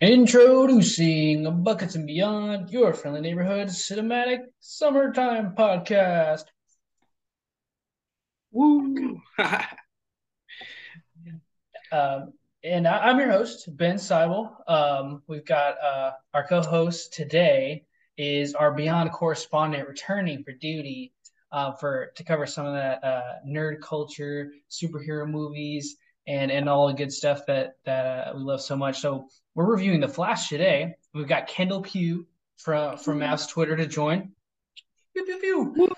Introducing Buckets and Beyond, your friendly neighborhood cinematic summertime podcast. Woo! Um, and I, am your host, Ben Seibel. Um, we've got uh, our co-host today is our Beyond correspondent returning for duty uh, for to cover some of that uh, nerd culture, superhero movies, and and all the good stuff that that uh, we love so much. So we're reviewing the Flash today. We've got Kendall Pugh from from Mass Twitter to join. Pew, pew, pew.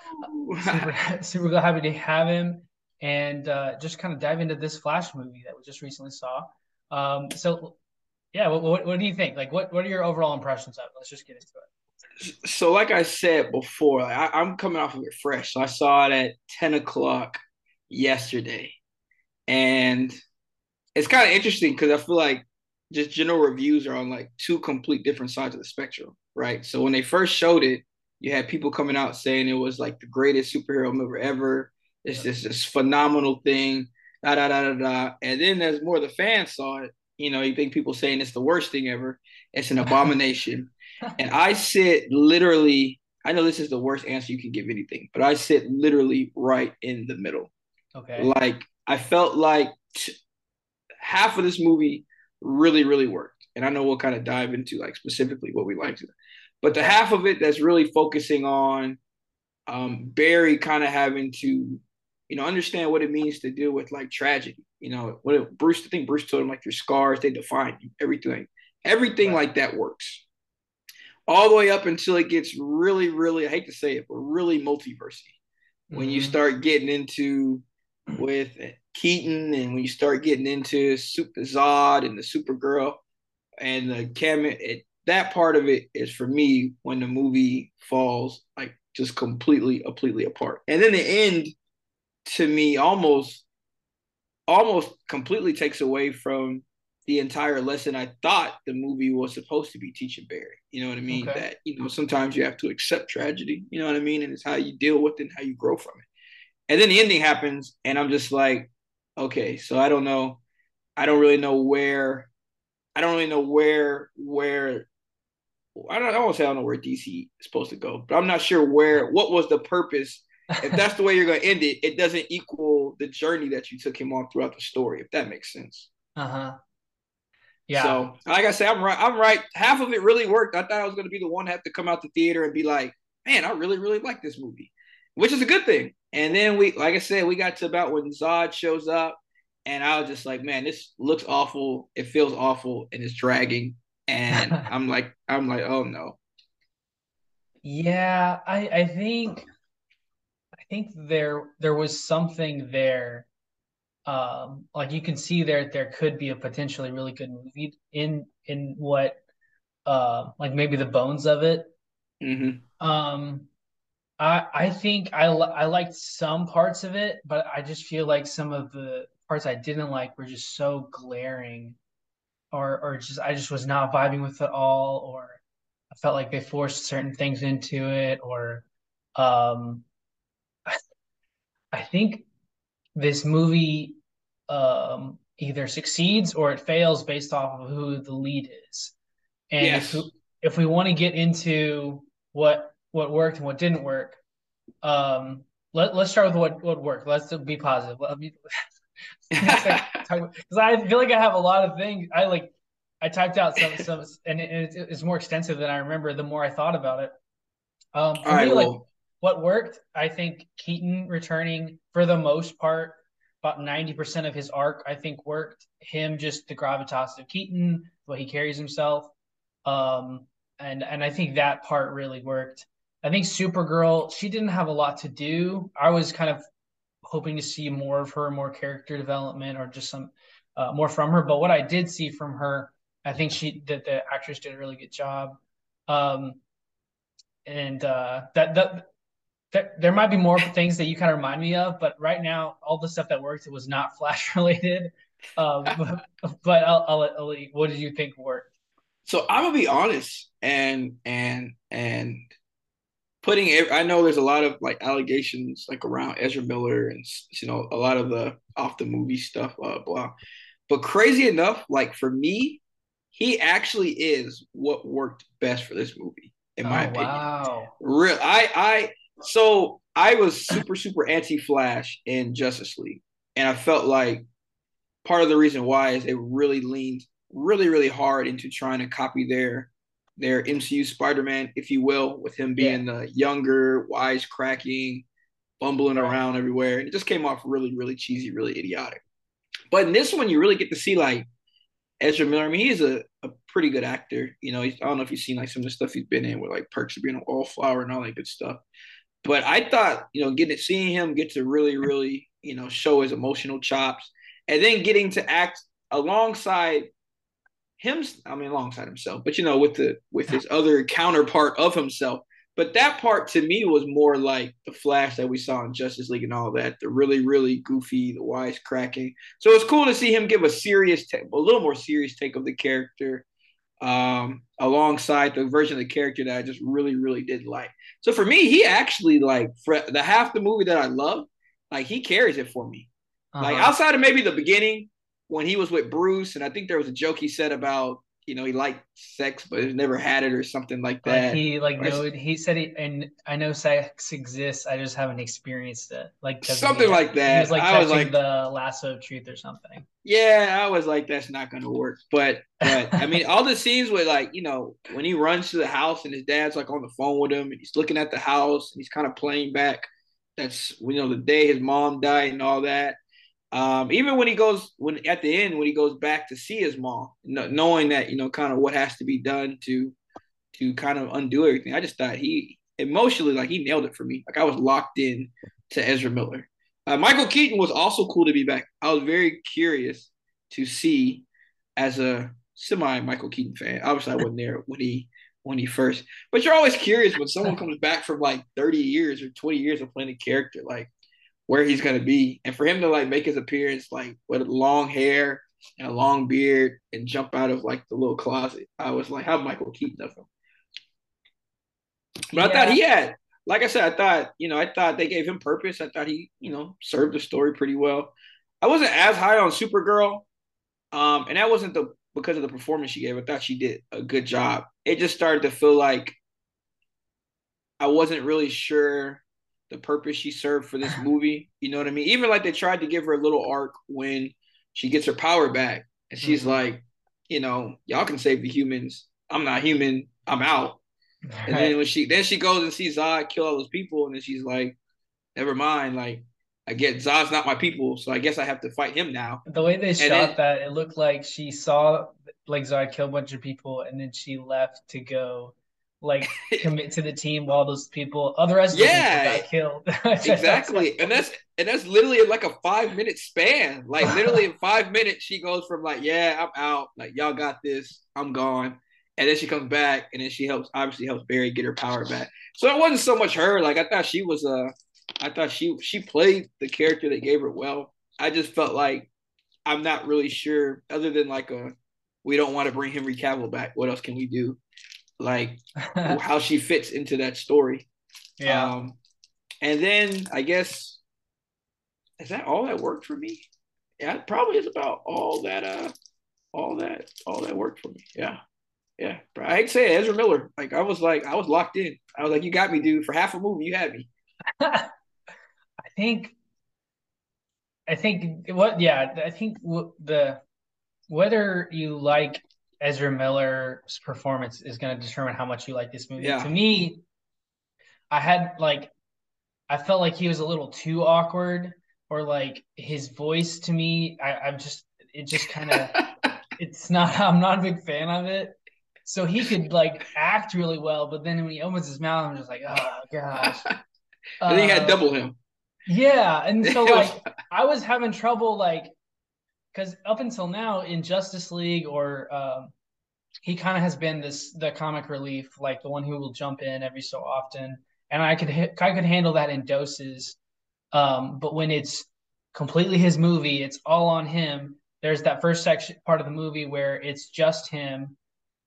super, super happy to have him and uh, just kind of dive into this Flash movie that we just recently saw. Um, so, yeah, what, what, what, do you think? Like, what, what are your overall impressions of it? Let's just get into it. So, like I said before, I, I'm coming off of it fresh. So I saw it at 10 o'clock yesterday. And it's kind of interesting because I feel like just general reviews are on like two complete different sides of the spectrum, right? So when they first showed it, you had people coming out saying it was like the greatest superhero movie ever. It's just this phenomenal thing, da da da da da. And then as more of the fans saw it, you know, you think people saying it's the worst thing ever. It's an abomination. And I sit literally, I know this is the worst answer you can give anything, but I sit literally right in the middle. Okay. Like I felt like t- half of this movie really, really worked. And I know we'll kind of dive into like specifically what we liked. But the half of it that's really focusing on um, Barry kind of having to you know, understand what it means to deal with like tragedy. You know, what it, Bruce, I think Bruce told him like your scars, they define you, everything, everything right. like that works. All the way up until it gets really, really, I hate to say it, but really multiversy. Mm-hmm. When you mm-hmm. start getting into with Keaton and when you start getting into Super Zod and the Supergirl and the Cam, it, that part of it is for me when the movie falls like just completely, completely apart. And then the end to me almost almost completely takes away from the entire lesson I thought the movie was supposed to be teaching Barry. You know what I mean? Okay. That, you know, sometimes you have to accept tragedy, you know what I mean? And it's how you deal with it and how you grow from it. And then the ending happens, and I'm just like, okay, so I don't know. I don't really know where I don't really know where where I don't I don't say I don't know where DC is supposed to go, but I'm not sure where what was the purpose if that's the way you're going to end it, it doesn't equal the journey that you took him on throughout the story. If that makes sense. Uh huh. Yeah. So, like I said, I'm right. I'm right. Half of it really worked. I thought I was going to be the one to have to come out the theater and be like, "Man, I really, really like this movie," which is a good thing. And then we, like I said, we got to about when Zod shows up, and I was just like, "Man, this looks awful. It feels awful, and it's dragging." And I'm like, I'm like, "Oh no." Yeah, I I think I think there there was something there. Um, like you can see there there could be a potentially really good movie in in what uh like maybe the bones of it. Mm-hmm. Um, I I think I I liked some parts of it, but I just feel like some of the parts I didn't like were just so glaring, or or just I just was not vibing with it all, or I felt like they forced certain things into it, or um I think this movie um, either succeeds or it fails based off of who the lead is. And yes. if, if we want to get into what what worked and what didn't work, um, let, let's start with what what worked. Let's be positive. Because I feel like I have a lot of things. I like I typed out some some, and it, it's more extensive than I remember. The more I thought about it, um, for All me, right, like well, what worked, I think Keaton returning for the most part, about 90% of his arc, I think worked. Him just the gravitas of Keaton, the way he carries himself. Um, and and I think that part really worked. I think Supergirl, she didn't have a lot to do. I was kind of hoping to see more of her, more character development, or just some uh, more from her. But what I did see from her, I think she that the actress did a really good job. Um, and uh, that that there, there might be more things that you kind of remind me of, but right now, all the stuff that worked, it was not Flash related. Um, but, but I'll, I'll, I'll, what did you think worked? So I'm gonna be honest, and and and putting I know there's a lot of like allegations like around Ezra Miller and you know a lot of the off the movie stuff blah blah. But crazy enough, like for me, he actually is what worked best for this movie in my oh, opinion. Wow. Real I I so I was super super anti Flash in Justice League and I felt like part of the reason why is they really leaned really really hard into trying to copy their their MCU Spider-Man, if you will, with him being yeah. the younger, wise, cracking, bumbling right. around everywhere. And it just came off really, really cheesy, really idiotic. But in this one, you really get to see like Ezra Miller. I mean, he's a, a pretty good actor. You know, I don't know if you've seen like some of the stuff he's been in with like Perks of Being a Wallflower and all that good stuff. But I thought, you know, getting seeing him get to really, really, you know, show his emotional chops, and then getting to act alongside him i mean alongside himself but you know with the with his other counterpart of himself. But that part to me was more like the flash that we saw in justice league and all that the really really goofy the wise cracking so it's cool to see him give a serious take a little more serious take of the character um alongside the version of the character that i just really really did like so for me he actually like for the half the movie that i love like he carries it for me uh-huh. like outside of maybe the beginning when he was with Bruce, and I think there was a joke he said about you know he liked sex but he never had it or something like that. Like he like no, he said he and I know sex exists, I just haven't experienced it. Like something he, like that. He was like I was like the lasso of truth or something. Yeah, I was like that's not gonna work. But but I mean all the scenes with like you know when he runs to the house and his dad's like on the phone with him and he's looking at the house and he's kind of playing back. That's you know the day his mom died and all that um, even when he goes when at the end when he goes back to see his mom, knowing that you know kind of what has to be done to to kind of undo everything. I just thought he emotionally like he nailed it for me. Like I was locked in to Ezra Miller. Uh, Michael Keaton was also cool to be back. I was very curious to see as a semi Michael Keaton fan. Obviously, I wasn't there when he when he first, but you're always curious when someone comes back from like 30 years or 20 years of playing a character. Like, where he's gonna be, and for him to like make his appearance like with long hair and a long beard and jump out of like the little closet, I was like, how Michael Keaton of him. But yeah. I thought he had, like I said, I thought you know, I thought they gave him purpose. I thought he, you know, served the story pretty well. I wasn't as high on Supergirl, um, and that wasn't the because of the performance she gave. I thought she did a good job. It just started to feel like I wasn't really sure the purpose she served for this movie. You know what I mean? Even like they tried to give her a little arc when she gets her power back, and she's mm-hmm. like, you know, y'all can save the humans. I'm not human. I'm out. Right. And then when she then she goes and sees Zod kill all those people, and then she's like, never mind. Like I get Zod's not my people, so I guess I have to fight him now. The way they and shot then, that, it looked like she saw like Zod kill a bunch of people, and then she left to go like commit to the team while those people other rest yeah. got killed. Exactly. and that's and that's literally in like a five minute span. Like literally in five minutes she goes from like yeah i'm out. Like y'all got this. I'm gone. And then she comes back and then she helps obviously helps barry get her power back. So it wasn't so much her. Like i thought she was uh i thought she she played the character that gave her well i just felt like i'm not really sure other than like a we don't want to bring henry cavill back. What else can we do like how she fits into that story. Yeah. Um, and then I guess is that all that worked for me? Yeah, it probably is about all that uh all that all that worked for me. Yeah. Yeah. But I'd say Ezra Miller. Like I was like I was locked in. I was like, you got me, dude. For half a movie, you had me. I think I think what yeah, I think the whether you like Ezra Miller's performance is going to determine how much you like this movie. Yeah. To me, I had like, I felt like he was a little too awkward, or like his voice to me, I, I'm just, it just kind of, it's not, I'm not a big fan of it. So he could like act really well, but then when he opens his mouth, I'm just like, oh gosh. and then you had uh, double him. Yeah, and so like I was having trouble like because up until now in Justice League or um, he kind of has been this the comic relief, like the one who will jump in every so often, and I could I could handle that in doses. Um, but when it's completely his movie, it's all on him. There's that first section part of the movie where it's just him,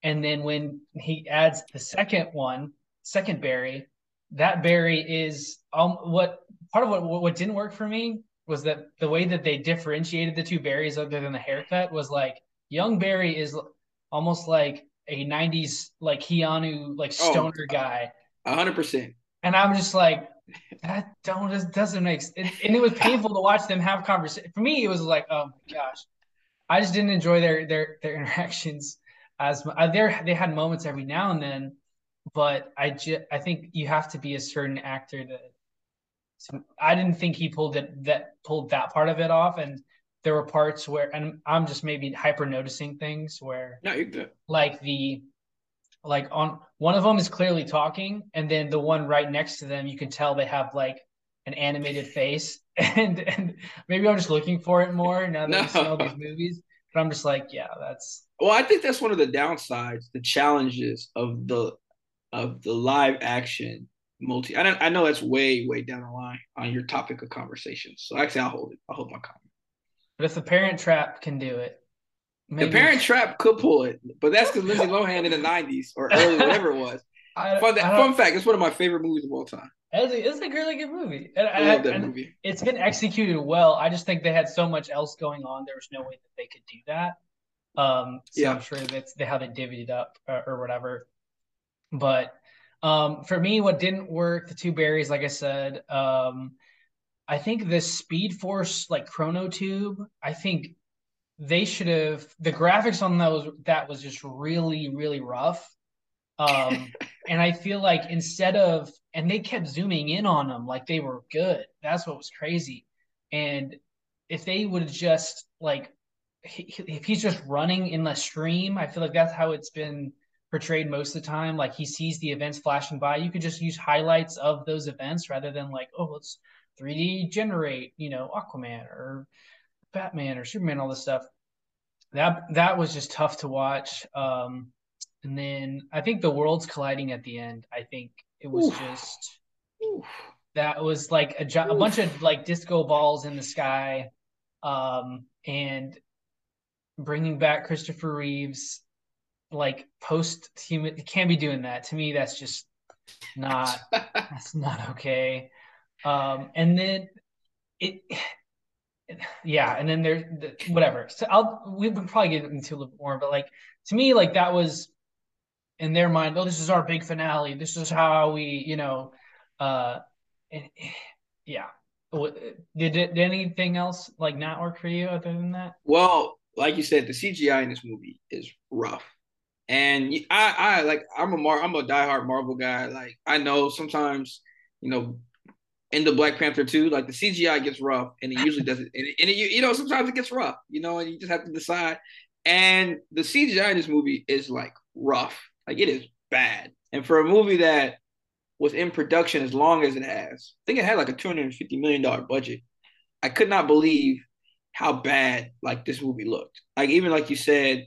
and then when he adds the second one, second Barry, that Barry is um what part of what what didn't work for me was that the way that they differentiated the two Barrys other than the haircut was like young Barry is almost like a 90s like Keanu like oh, stoner oh, guy. 100%. And I'm just like that don't doesn't make sense. and it was painful to watch them have conversation. For me it was like oh my gosh. I just didn't enjoy their their their interactions as uh, there they had moments every now and then but I just I think you have to be a certain actor to. I didn't think he pulled it that pulled that part of it off, and there were parts where, and I'm just maybe hyper noticing things where, no, you're good. Like the, like on one of them is clearly talking, and then the one right next to them, you can tell they have like an animated face, and and maybe I'm just looking for it more now that no. I've seen all these movies. But I'm just like, yeah, that's. Well, I think that's one of the downsides, the challenges of the of the live action multi. I, I know that's way way down the line on your topic of conversation. So actually, I'll hold it. I'll hold my comment. But if the Parent Trap can do it, maybe... the Parent Trap could pull it, but that's because Lindsay Lohan in the '90s or early, whatever it was. I, fun, that, fun fact: it's one of my favorite movies of all time. It's a, it's a really good movie. And, I love that movie. It's been executed well. I just think they had so much else going on. There was no way that they could do that. Um, so yeah. I'm sure that's how they divvied it up or, uh, or whatever. But um, for me, what didn't work, the two Barrys, like I said, um, I think the Speed Force like Chrono Tube, I think they should have the graphics on those that was just really really rough. Um, and I feel like instead of and they kept zooming in on them like they were good. That's what was crazy. And if they would have just like if he's just running in the stream, I feel like that's how it's been portrayed most of the time. Like he sees the events flashing by. You could just use highlights of those events rather than like, oh, let's 3D generate, you know, Aquaman or Batman or Superman, all this stuff. That that was just tough to watch. Um, and then I think the worlds colliding at the end. I think it was Oof. just Oof. that was like a, a bunch of like disco balls in the sky, um, and bringing back Christopher Reeves like post human can't be doing that. To me, that's just not that's not okay. Um, and then it, yeah, and then there's the, whatever. So I'll we will probably get into a little bit more, but like to me, like that was in their mind. Oh, this is our big finale. This is how we, you know, uh, and, yeah. Did, did anything else like not work for you other than that? Well, like you said, the CGI in this movie is rough. And I, I like I'm a Mar I'm a diehard Marvel guy. Like I know sometimes, you know, in the Black Panther 2, like the CGI gets rough, and it usually doesn't. And, and it, you know, sometimes it gets rough, you know, and you just have to decide. And the CGI in this movie is like rough, like it is bad. And for a movie that was in production as long as it has, I think it had like a two hundred and fifty million dollar budget. I could not believe how bad like this movie looked. Like even like you said,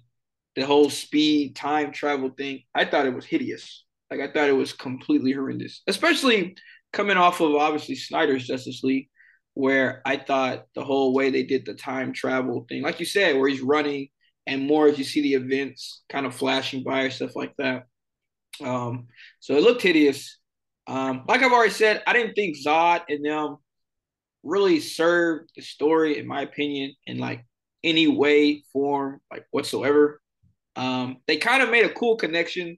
the whole speed time travel thing, I thought it was hideous. Like I thought it was completely horrendous, especially coming off of obviously Snyder's Justice League, where I thought the whole way they did the time travel thing, like you said, where he's running and more as you see the events kind of flashing by or stuff like that. Um, so it looked hideous. Um, like I've already said, I didn't think Zod and them really served the story, in my opinion, in like any way, form, like whatsoever. Um, they kind of made a cool connection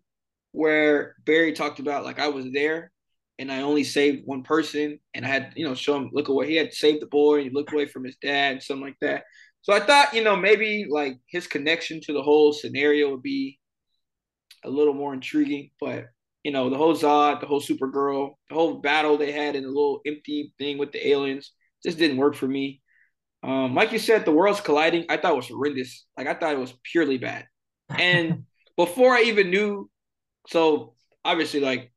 where Barry talked about like I was there and I only saved one person and I had, you know, show him look away. He had saved the boy and he looked away from his dad and something like that. So I thought, you know, maybe like his connection to the whole scenario would be a little more intriguing. But, you know, the whole Zod, the whole Supergirl, the whole battle they had in the little empty thing with the aliens just didn't work for me. Um, like you said, the worlds colliding, I thought was horrendous. Like I thought it was purely bad. And before I even knew, so obviously, like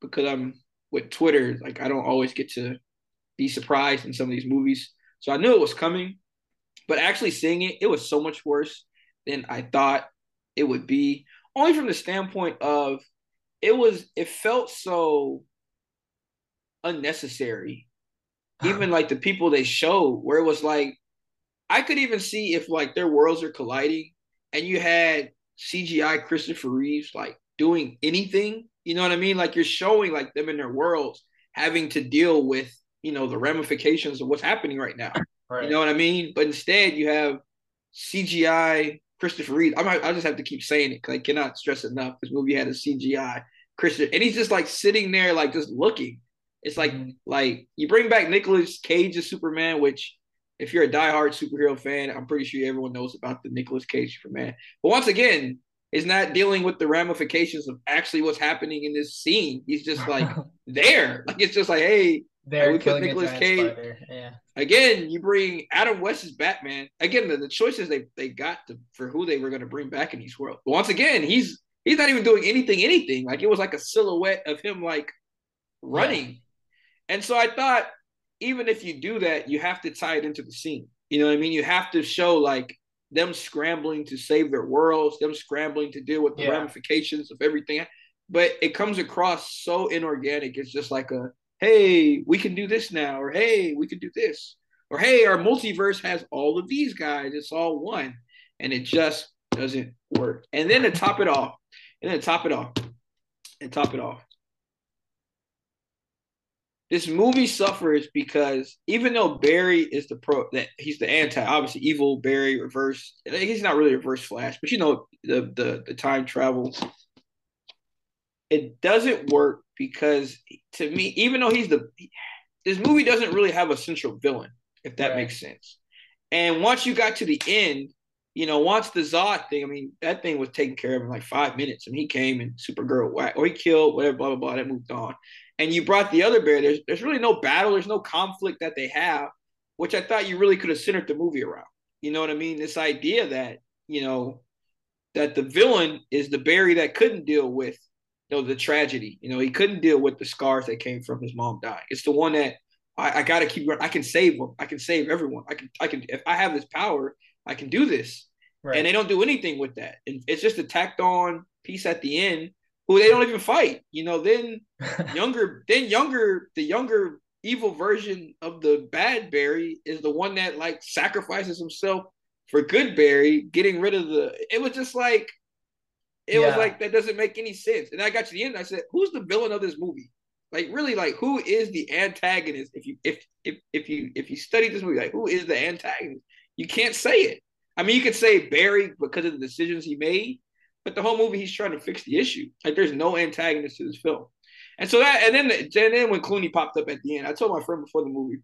because I'm with Twitter, like I don't always get to be surprised in some of these movies. So I knew it was coming, but actually seeing it, it was so much worse than I thought it would be. Only from the standpoint of it was, it felt so unnecessary. Even like the people they showed, where it was like, I could even see if like their worlds are colliding and you had CGI Christopher Reeves like doing anything You know what I mean? Like you're showing like them in their worlds having to deal with, you know, the ramifications of what's happening right now. Right. You know what I mean? But instead you have CGI Christopher Reeve. I might I just have to keep saying it because I cannot stress enough. This movie had a CGI Christian, and he's just like sitting there, like just looking. It's like mm-hmm. like you bring back Nicolas Cage as Superman, which if you're a diehard superhero fan, I'm pretty sure everyone knows about the Nicolas Cage Superman. But once again, is not dealing with the ramifications of actually what's happening in this scene. He's just like there. Like it's just like, hey, there we put Nicolas Cage. Yeah. Again, you bring Adam West's Batman. Again, the, the choices they they got to, for who they were going to bring back in these world. But once again, he's he's not even doing anything, anything. Like it was like a silhouette of him like running. Yeah. And so I thought, even if you do that, you have to tie it into the scene. You know what I mean? You have to show like them scrambling to save their worlds, them scrambling to deal with the yeah. ramifications of everything. But it comes across so inorganic. It's just like a hey, we can do this now, or hey, we can do this, or hey, our multiverse has all of these guys. It's all one. And it just doesn't work. And then to top it off, and then top it off, and top it off. This movie suffers because even though Barry is the pro, that he's the anti, obviously evil Barry reverse. He's not really reverse Flash, but you know the the the time travel. It doesn't work because to me, even though he's the, this movie doesn't really have a central villain, if that right. makes sense. And once you got to the end, you know, once the Zod thing, I mean, that thing was taken care of in like five minutes. and he came and Supergirl whack, or he killed, whatever, blah, blah, blah, that moved on. And you brought the other bear. There's there's really no battle, there's no conflict that they have, which I thought you really could have centered the movie around. You know what I mean? This idea that, you know, that the villain is the Barry that couldn't deal with you know, the tragedy. You know, he couldn't deal with the scars that came from his mom dying. It's the one that I, I gotta keep I can save them. I can save everyone. I can I can if I have this power, I can do this. Right. And they don't do anything with that. And it's just a tacked on piece at the end who they don't even fight. You know, then younger, then younger, the younger evil version of the bad Barry is the one that like sacrifices himself for good Barry, getting rid of the. It was just like, it yeah. was like that doesn't make any sense. And I got to the end, I said, who's the villain of this movie? Like really, like who is the antagonist? If you if if if you if you study this movie, like who is the antagonist? You can't say it. I mean, you could say Barry because of the decisions he made, but the whole movie he's trying to fix the issue. Like there's no antagonist to this film. And so that, and then, and then when Clooney popped up at the end, I told my friend before the movie,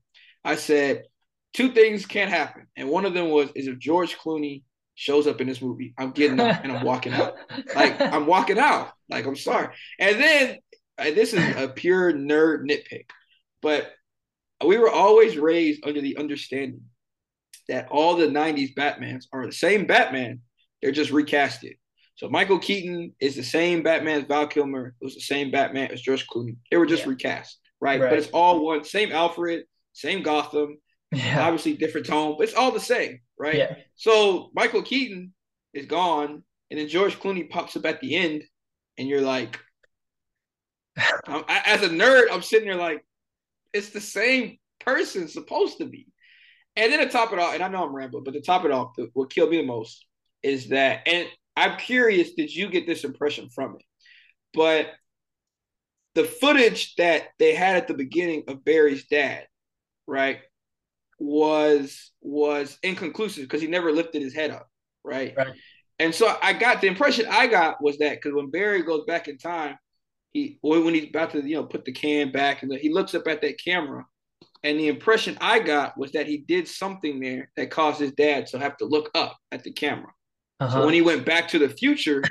I said, two things can't happen. And one of them was, is if George Clooney shows up in this movie, I'm getting up and I'm walking out. Like I'm walking out. Like I'm sorry. And then and this is a pure nerd nitpick, but we were always raised under the understanding that all the 90s Batmans are the same Batman, they're just recasted. So Michael Keaton is the same Batman as Val Kilmer. It was the same Batman as George Clooney. They were just yeah. recast, right? right? But it's all one, same Alfred, same Gotham, yeah. obviously different tone, but it's all the same, right? Yeah. So Michael Keaton is gone, and then George Clooney pops up at the end, and you're like, as a nerd, I'm sitting there like, it's the same person supposed to be. And then to top it off, and I know I'm rambling, but to top it off, the, what killed me the most is that, and I'm curious, did you get this impression from it? But the footage that they had at the beginning of Barry's dad, right, was was inconclusive because he never lifted his head up, right? Right. And so I got the impression I got was that because when Barry goes back in time, he when he's about to you know put the can back and he looks up at that camera and the impression I got was that he did something there that caused his dad to have to look up at the camera. Uh-huh. So when he went back to the future,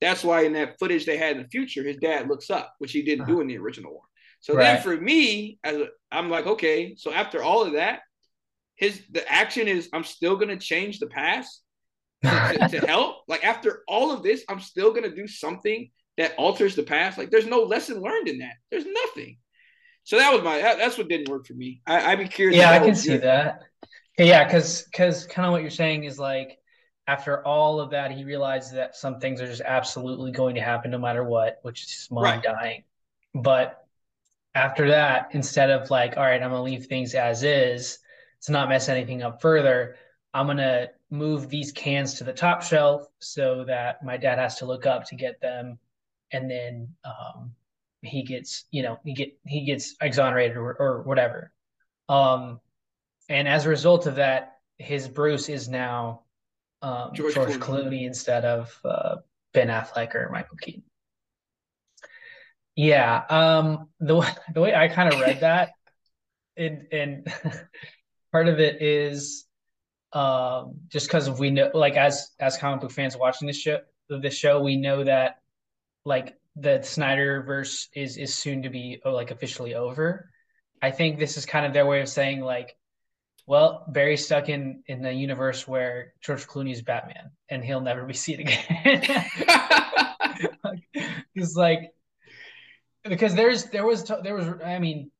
that's why in that footage they had in the future, his dad looks up, which he didn't uh-huh. do in the original one. So right. then for me, as a, I'm like, okay, so after all of that, his the action is I'm still gonna change the past to, to help. Like after all of this, I'm still gonna do something that alters the past. Like there's no lesson learned in that. There's nothing. So that was my that, that's what didn't work for me. I, would be curious. Yeah, I can see that. Yeah, because because kind of what you're saying is like after all of that, he realizes that some things are just absolutely going to happen no matter what, which is his mom right. dying. But after that, instead of like, all right, I'm gonna leave things as is to not mess anything up further, I'm gonna move these cans to the top shelf so that my dad has to look up to get them and then um, he gets you know he get he gets exonerated or, or whatever. Um, and as a result of that, his Bruce is now um, George, George Clooney. Clooney. instead of uh, Ben Affleck or Michael Keaton. Yeah, um, the the way I kind of read that, and and part of it is um, just because we know, like as as comic book fans watching this show, this show, we know that like the Snyder verse is is soon to be oh, like officially over. I think this is kind of their way of saying like, well, Barry's stuck in in the universe where George Clooney is Batman, and he'll never be seen again. He's like, because there's there was there was I mean,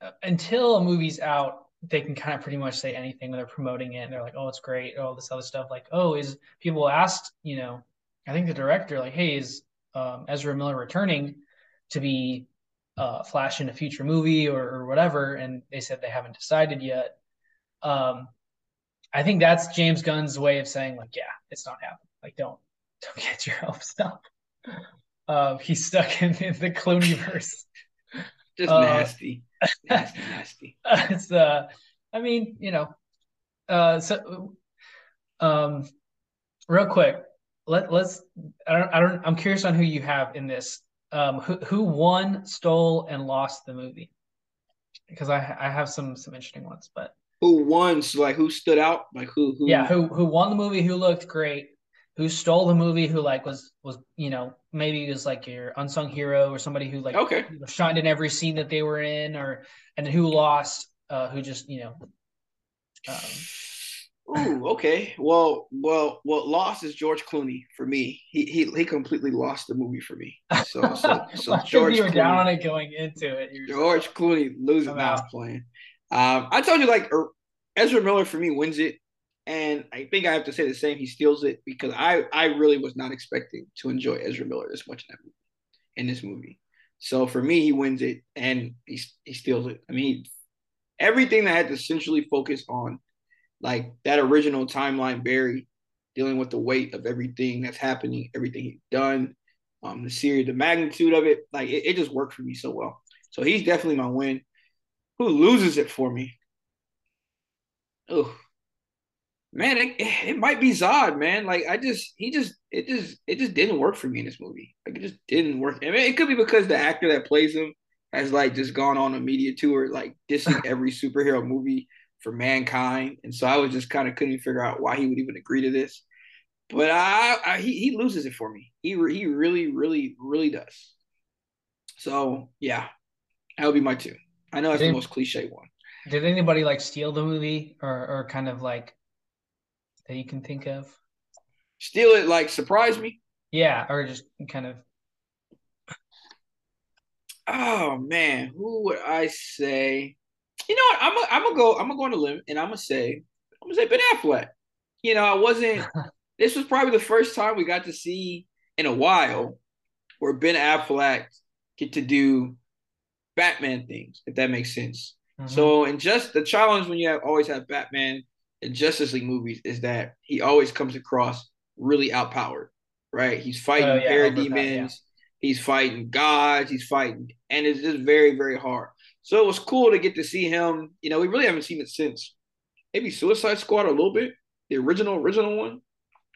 uh, until a movie's out, they can kind of pretty much say anything when they're promoting it. And they're like, oh, it's great, all this other stuff. Like, oh, is people asked, you know, I think the director like, hey, is um, Ezra Miller returning to be uh, Flash in a future movie or, or, whatever, and they said they haven't decided yet. Um, I think that's James Gunn's way of saying like, yeah, it's not happening. Like, don't don't get your hopes up. Uh, he's stuck in, in the Clooneyverse. Just uh, nasty, nasty, nasty. It's uh, I mean, you know, uh, so um, real quick, let let's. I don't. I don't. I'm curious on who you have in this. Um, who who won, stole, and lost the movie? Because I I have some some interesting ones, but who won? So like who stood out? Like who? who... Yeah, who who won the movie? Who looked great? Who stole the movie? Who like was was you know maybe was like your unsung hero or somebody who like okay you know, shined in every scene that they were in, or and who lost? Uh, who just you know. Um, Ooh, okay. Well, well, well. Lost is George Clooney for me. He he he completely lost the movie for me. So so, so George. You were Clooney, down on it going into it. George Clooney losing that playing. Um, I told you like er, Ezra Miller for me wins it, and I think I have to say the same. He steals it because I I really was not expecting to enjoy Ezra Miller this much in that movie, in this movie. So for me, he wins it and he he steals it. I mean, everything that had to essentially focus on like that original timeline Barry dealing with the weight of everything that's happening, everything he's done, um, the series, the magnitude of it, like it, it just worked for me so well. So he's definitely my win. Who loses it for me? Oh, man, it, it might be Zod, man. Like I just, he just, it just, it just didn't work for me in this movie. Like it just didn't work. I mean, it could be because the actor that plays him has like just gone on a media tour, like dissing every superhero movie for mankind, and so I was just kind of couldn't figure out why he would even agree to this. But I, I he he loses it for me. He he really really really does. So yeah, that would be my two. I know that's did the most cliche one. Did anybody like steal the movie or or kind of like that you can think of? Steal it like surprise me? Yeah, or just kind of. Oh man, who would I say? you know what? I'm a, I'm gonna go. I'm gonna go on a limb, and I'm gonna say I'm gonna say Ben Affleck. You know, I wasn't. this was probably the first time we got to see in a while where Ben Affleck get to do Batman things, if that makes sense. Mm-hmm. So, and just the challenge when you have always have Batman in Justice League movies is that he always comes across really outpowered, right? He's fighting oh, yeah, parademons, yeah. he's fighting gods, he's fighting, and it's just very, very hard. So it was cool to get to see him. You know, we really haven't seen it since maybe Suicide Squad a little bit, the original original one,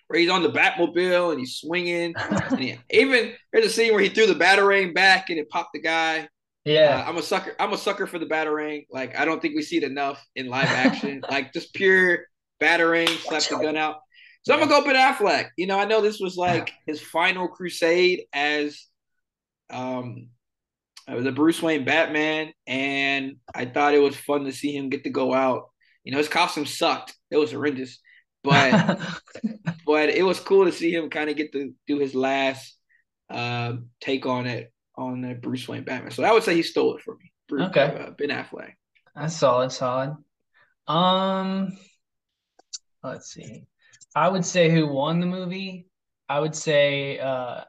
where he's on the Batmobile and he's swinging. and he, even there's a scene where he threw the batarang back and it popped the guy. Yeah, uh, I'm a sucker. I'm a sucker for the batarang. Like I don't think we see it enough in live action. like just pure batarang, slap the gun out. So I'm gonna go Ben Affleck. You know, I know this was like his final crusade as um a Bruce Wayne Batman, and I thought it was fun to see him get to go out. You know, his costume sucked; it was horrendous, but but it was cool to see him kind of get to do his last uh, take on it on the Bruce Wayne Batman. So I would say he stole it for me. Bruce, okay, uh, Ben Affleck. That's solid, solid. Um, let's see. I would say who won the movie. I would say uh,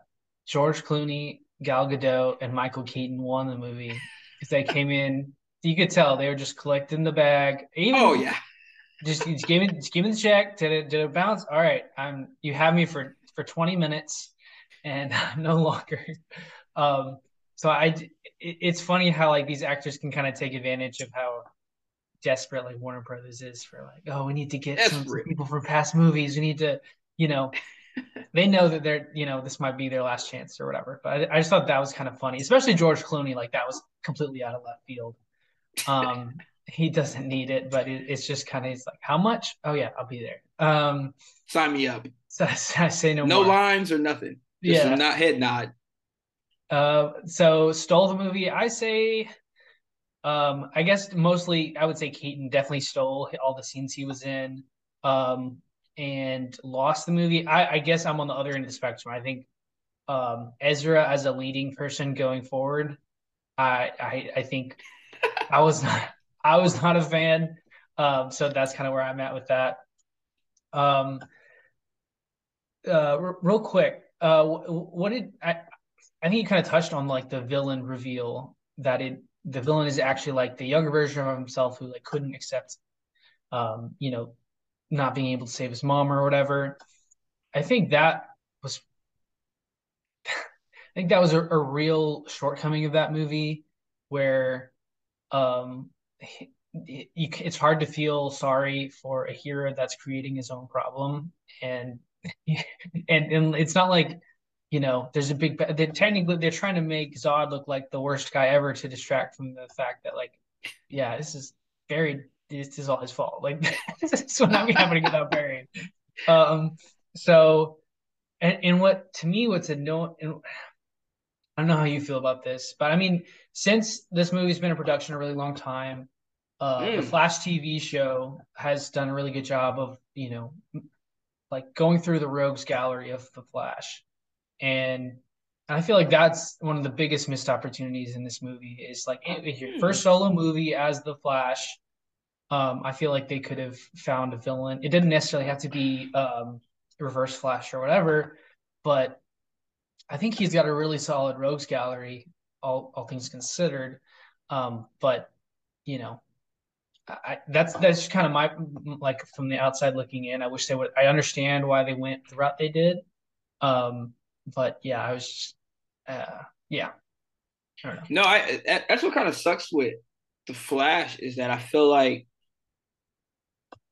George Clooney Gal Gadot and Michael Keaton won the movie because they came in. You could tell they were just collecting the bag. Even, oh yeah. Just, just give me just give me the check. Did it did it bounce? All right. I'm you have me for for 20 minutes. and no longer. Um, so I, it, it's funny how like these actors can kind of take advantage of how desperate like Warner Brothers is for like, oh, we need to get some, some people from past movies. We need to, you know, they know that they're, you know, this might be their last chance or whatever. But I, I, just thought that was kind of funny, especially George Clooney. Like that was completely out of left field. Um, he doesn't need it, but it, it's just kind of it's like, how much? Oh yeah, I'll be there. Um, Sign me up. So I say no. No more. lines or nothing. Just yeah, not head nod. Uh, so stole the movie. I say, um, I guess mostly I would say Keaton definitely stole all the scenes he was in, um, and lost the movie. I, I guess I'm on the other end of the spectrum. I think, um, Ezra as a leading person going forward, I I, I think I was not I was not a fan. Um, so that's kind of where I'm at with that. Um, uh, r- real quick, uh, what did I? I think you kind of touched on like the villain reveal that it the villain is actually like the younger version of himself who like couldn't accept, um, you know, not being able to save his mom or whatever. I think that was, I think that was a, a real shortcoming of that movie, where, um, it's hard to feel sorry for a hero that's creating his own problem and and and it's not like you know there's a big they're technically they're trying to make zod look like the worst guy ever to distract from the fact that like yeah this is very this is all his fault. Like this not be happening without Barry um so and, and what to me what's a no I don't know how you feel about this, but I mean, since this movie's been in production a really long time, uh, mm. the Flash TV show has done a really good job of, you know, like going through the rogues gallery of the Flash, and I feel like that's one of the biggest missed opportunities in this movie. Is like your first solo movie as the Flash. Um, I feel like they could have found a villain. It didn't necessarily have to be um, Reverse Flash or whatever, but I think he's got a really solid rogues gallery, all all things considered. Um, but you know, I, that's that's kind of my like from the outside looking in. I wish they would. I understand why they went the route they did. Um, but yeah, I was just, uh, yeah. I no, I that's what kind of sucks with the Flash is that I feel like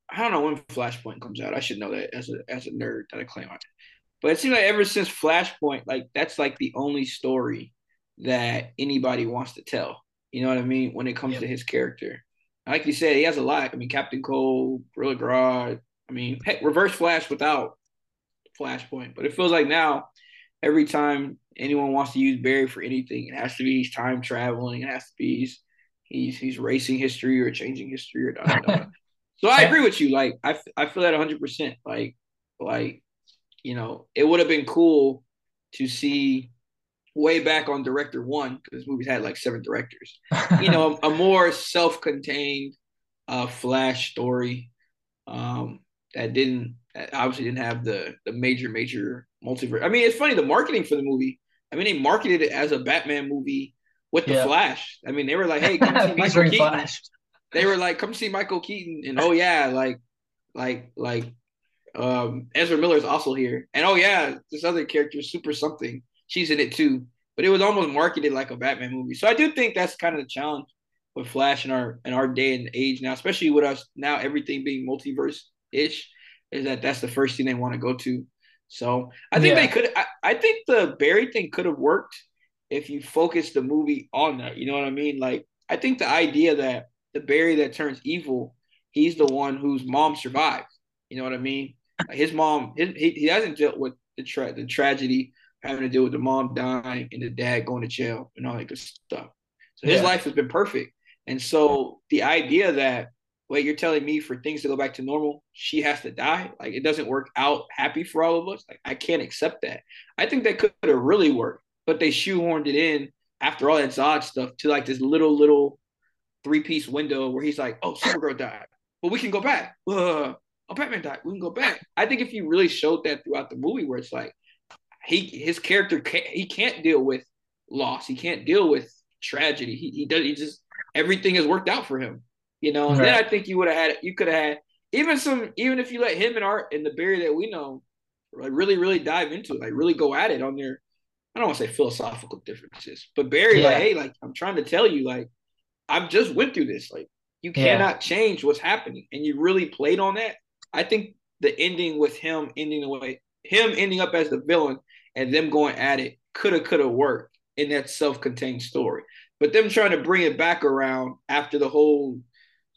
I don't know when Flashpoint comes out. I should know that as a as a nerd that I claim I but it seems like ever since Flashpoint, like that's like the only story that anybody wants to tell. You know what I mean? When it comes yep. to his character. Like you said, he has a lot. I mean, Captain Cold, Gorilla Grodd. I mean, heck, Reverse Flash without Flashpoint. But it feels like now, every time anyone wants to use Barry for anything, it has to be he's time traveling. It has to be he's he's, he's racing history or changing history or da, da, da. So I agree with you. Like I, I feel that 100. percent Like like you know, it would have been cool to see way back on director one because this movie's had like seven directors. you know, a, a more self-contained uh, Flash story um, that didn't that obviously didn't have the the major major multiverse. I mean, it's funny the marketing for the movie. I mean, they marketed it as a Batman movie with the yeah. Flash. I mean, they were like, "Hey, come see Michael Keaton." Flash. They were like, "Come see Michael Keaton," and oh yeah, like, like, like um, Ezra Miller is also here, and oh yeah, this other character, Super Something, she's in it too. But it was almost marketed like a Batman movie. So I do think that's kind of the challenge with Flash in our in our day and age now, especially with us now everything being multiverse ish, is that that's the first thing they want to go to. So I think yeah. they could. I, I think the Barry thing could have worked if you focus the movie on that. You know what I mean? Like I think the idea that the Barry that turns evil, he's the one whose mom survived. You know what I mean? his mom, his, he, he hasn't dealt with the tra- the tragedy having to deal with the mom dying and the dad going to jail and all that good stuff. So his yeah. life has been perfect. And so the idea that wait, you're telling me for things to go back to normal, she has to die? Like it doesn't work out happy for all of us. Like I can't accept that. I think that could have really worked, but they shoehorned it in after all that Zod stuff to like this little little three piece window where he's like, "Oh, Supergirl died, but we can go back." Uh, oh, Batman died. We can go back. I think if you really showed that throughout the movie, where it's like he his character can't, he can't deal with loss. He can't deal with tragedy. He he does. He just everything has worked out for him. You know. And right. then I think you would have had you could have had even some even if you let him and Art and the Barry that we know like really, really dive into it, like really go at it on their I don't want to say philosophical differences, but Barry, yeah. like, hey, like I'm trying to tell you, like I've just went through this. Like you cannot yeah. change what's happening, and you really played on that. I think the ending with him ending the way him ending up as the villain and them going at it coulda coulda worked in that self-contained story. But them trying to bring it back around after the whole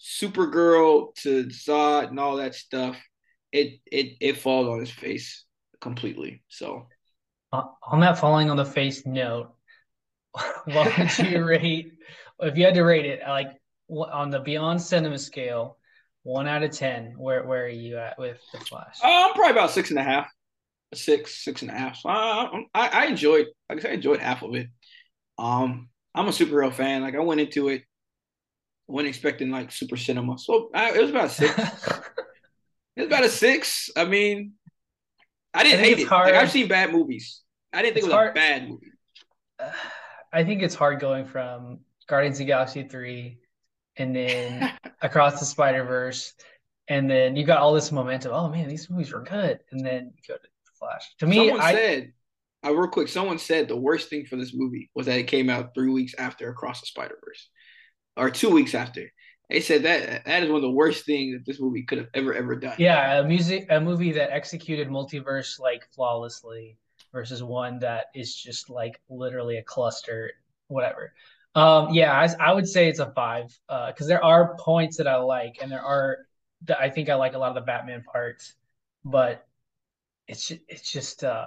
Supergirl to Zod and all that stuff, it it it falls on his face completely. So uh, on that falling on the face note, what would you rate if you had to rate it like on the Beyond Cinema scale, one out of ten? Where where are you at with the Flash? Uh, I'm probably about six and a half, six six and a half. So I, I, I enjoyed, like I said, I enjoyed half of it. Um, I'm a superhero fan. Like I went into it, went expecting like super cinema, so I, it was about six. it was about a six. I mean, I didn't I hate it. Hard. Like, I've seen bad movies. I didn't think it's it was hard. a bad movie. I think it's hard going from Guardians of Galaxy three, and then Across the Spider Verse, and then you got all this momentum. Oh man, these movies were good, and then you go to Flash. To me, someone I, said, uh, real quick, someone said the worst thing for this movie was that it came out three weeks after Across the Spider Verse, or two weeks after. They said that that is one of the worst things that this movie could have ever ever done. Yeah, a music a movie that executed multiverse like flawlessly versus one that is just like literally a cluster, whatever. Um, yeah, I, I would say it's a five because uh, there are points that I like, and there are that I think I like a lot of the Batman parts, but it's it's just uh,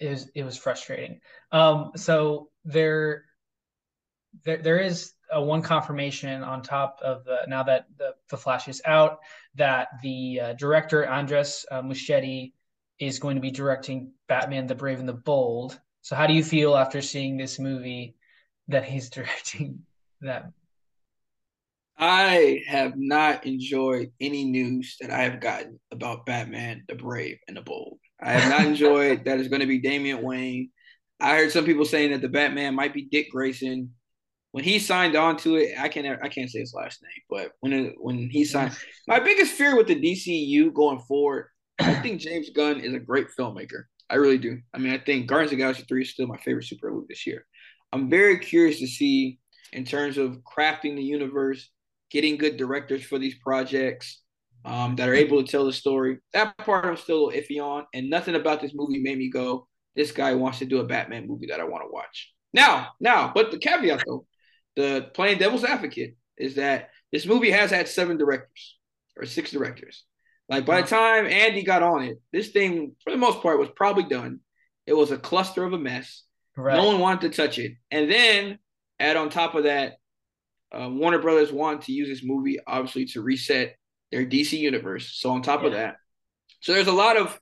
it was it was frustrating. Um, so there there there is a one confirmation on top of the now that the, the Flash is out that the uh, director Andres uh, Muschietti is going to be directing Batman: The Brave and the Bold. So, how do you feel after seeing this movie that he's directing that? I have not enjoyed any news that I have gotten about Batman: The Brave and the Bold. I have not enjoyed that it's going to be Damian Wayne. I heard some people saying that the Batman might be Dick Grayson when he signed on to it, I can't I can't say his last name, but when it, when he signed, my biggest fear with the DCU going forward, I think James Gunn is a great filmmaker. I really do. I mean, I think Guardians of Galaxy Three is still my favorite superhero this year. I'm very curious to see in terms of crafting the universe, getting good directors for these projects um, that are able to tell the story. That part I'm still iffy on, and nothing about this movie made me go, "This guy wants to do a Batman movie that I want to watch." Now, now, but the caveat though, the playing devil's advocate is that this movie has had seven directors or six directors. Like by the time Andy got on it, this thing for the most part was probably done. It was a cluster of a mess. Right. No one wanted to touch it. And then add on top of that, uh, Warner Brothers wanted to use this movie obviously to reset their DC universe. So on top yeah. of that, so there's a lot of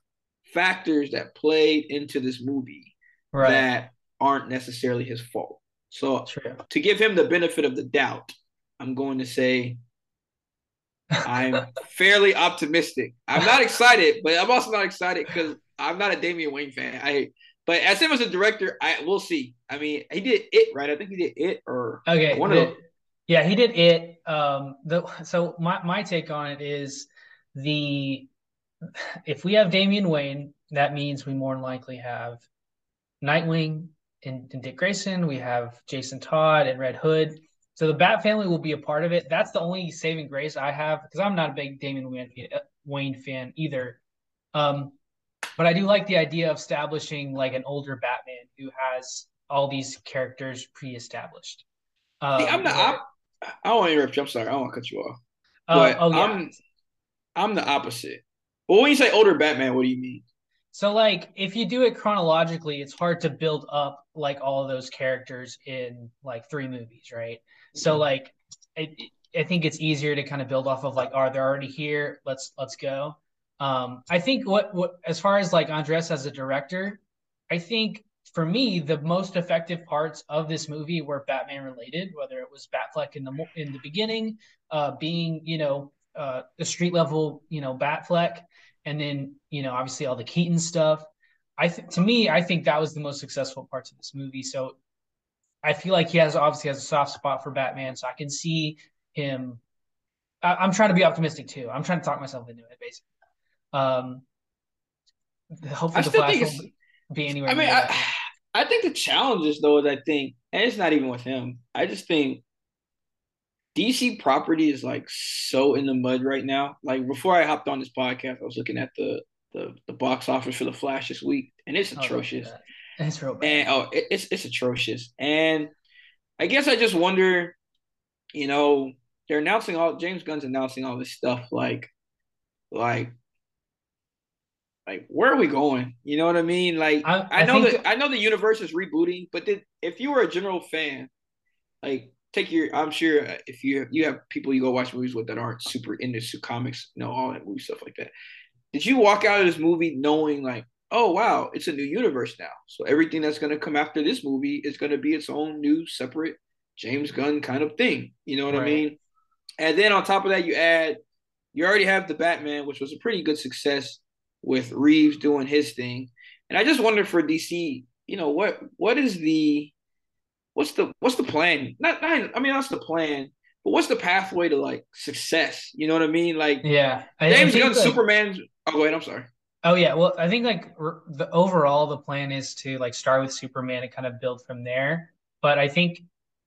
factors that played into this movie right. that aren't necessarily his fault. So True. to give him the benefit of the doubt, I'm going to say I'm fairly optimistic. I'm not excited, but I'm also not excited because I'm not a Damian Wayne fan. I but as him as a director, I we'll see. I mean, he did it right. I think he did it or okay. One the, of them. Yeah, he did it. Um, the so my my take on it is the if we have Damian Wayne, that means we more than likely have Nightwing, in, in Dick Grayson. We have Jason Todd and Red Hood. So the Bat family will be a part of it. That's the only saving grace I have because I'm not a big Damian Wayne, Wayne fan either. Um, but I do like the idea of establishing like an older Batman who has all these characters pre-established. Um, See, I'm the op- I don't want to interrupt you. I'm sorry. I don't want to cut you off. Uh, but oh, yeah. I'm I'm the opposite. But when you say older Batman, what do you mean? So like if you do it chronologically, it's hard to build up like all of those characters in like three movies, right? Mm-hmm. So like it, I think it's easier to kind of build off of like, are oh, they already here? Let's let's go. Um, I think what what as far as like Andres as a director, I think for me the most effective parts of this movie were Batman related, whether it was Batfleck in the in the beginning, uh, being you know uh, the street level you know Batfleck, and then you know obviously all the Keaton stuff. I think to me, I think that was the most successful parts of this movie. So I feel like he has obviously has a soft spot for Batman, so I can see him. I, am trying to be optimistic too. I'm trying to talk myself into it, basically. Um, hopefully the Flash will be anywhere. I mean, I, I think the challenge is though is I think, and it's not even with him. I just think DC property is like so in the mud right now. Like before I hopped on this podcast, I was looking at the the, the box office for the Flash this week, and it's atrocious. Oh, it's real bad. And oh, it, it's it's atrocious. And I guess I just wonder, you know, they're announcing all James Gunn's announcing all this stuff like, like like where are we going? You know what I mean? Like I, I, I know that I know the universe is rebooting, but did, if you were a general fan, like take your I'm sure if you you have people you go watch movies with that aren't super into comics, you know, all that movie stuff like that. Did you walk out of this movie knowing like, oh wow, it's a new universe now. So everything that's gonna come after this movie is gonna be its own new separate James Gunn kind of thing. You know what right. I mean? And then on top of that, you add you already have the Batman, which was a pretty good success with Reeves doing his thing. And I just wonder for DC, you know, what what is the what's the what's the plan? Not, not I mean that's the plan, but what's the pathway to like success? You know what I mean? Like yeah, James Gunn, like, Superman. Oh, wait, I'm sorry. Oh yeah, well I think like the overall the plan is to like start with Superman and kind of build from there. But I think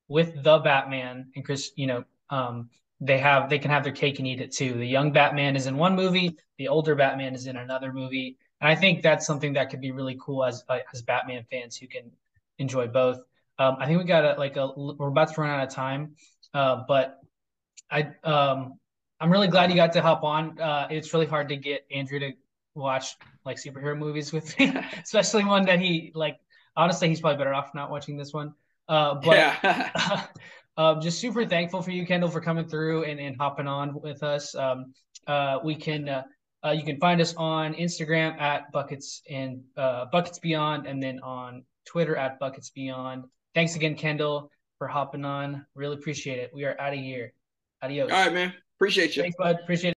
with the Batman and Chris, you know, um, they have they can have their cake and eat it too. The young Batman is in one movie, the older Batman is in another movie, and I think that's something that could be really cool as uh, as Batman fans who can enjoy both. Um, I think we got a, like a we're about to run out of time, uh, but I um, I'm really glad you got to hop on. Uh, it's really hard to get Andrew to watch like superhero movies with me, especially one that he like. Honestly, he's probably better off not watching this one. Uh, but yeah. Um, just super thankful for you, Kendall, for coming through and, and hopping on with us. Um, uh, we can uh, uh, you can find us on Instagram at buckets and uh, buckets beyond, and then on Twitter at buckets beyond. Thanks again, Kendall, for hopping on. Really appreciate it. We are out of here. Adios. All right, man. Appreciate you. Thanks, bud. Appreciate it.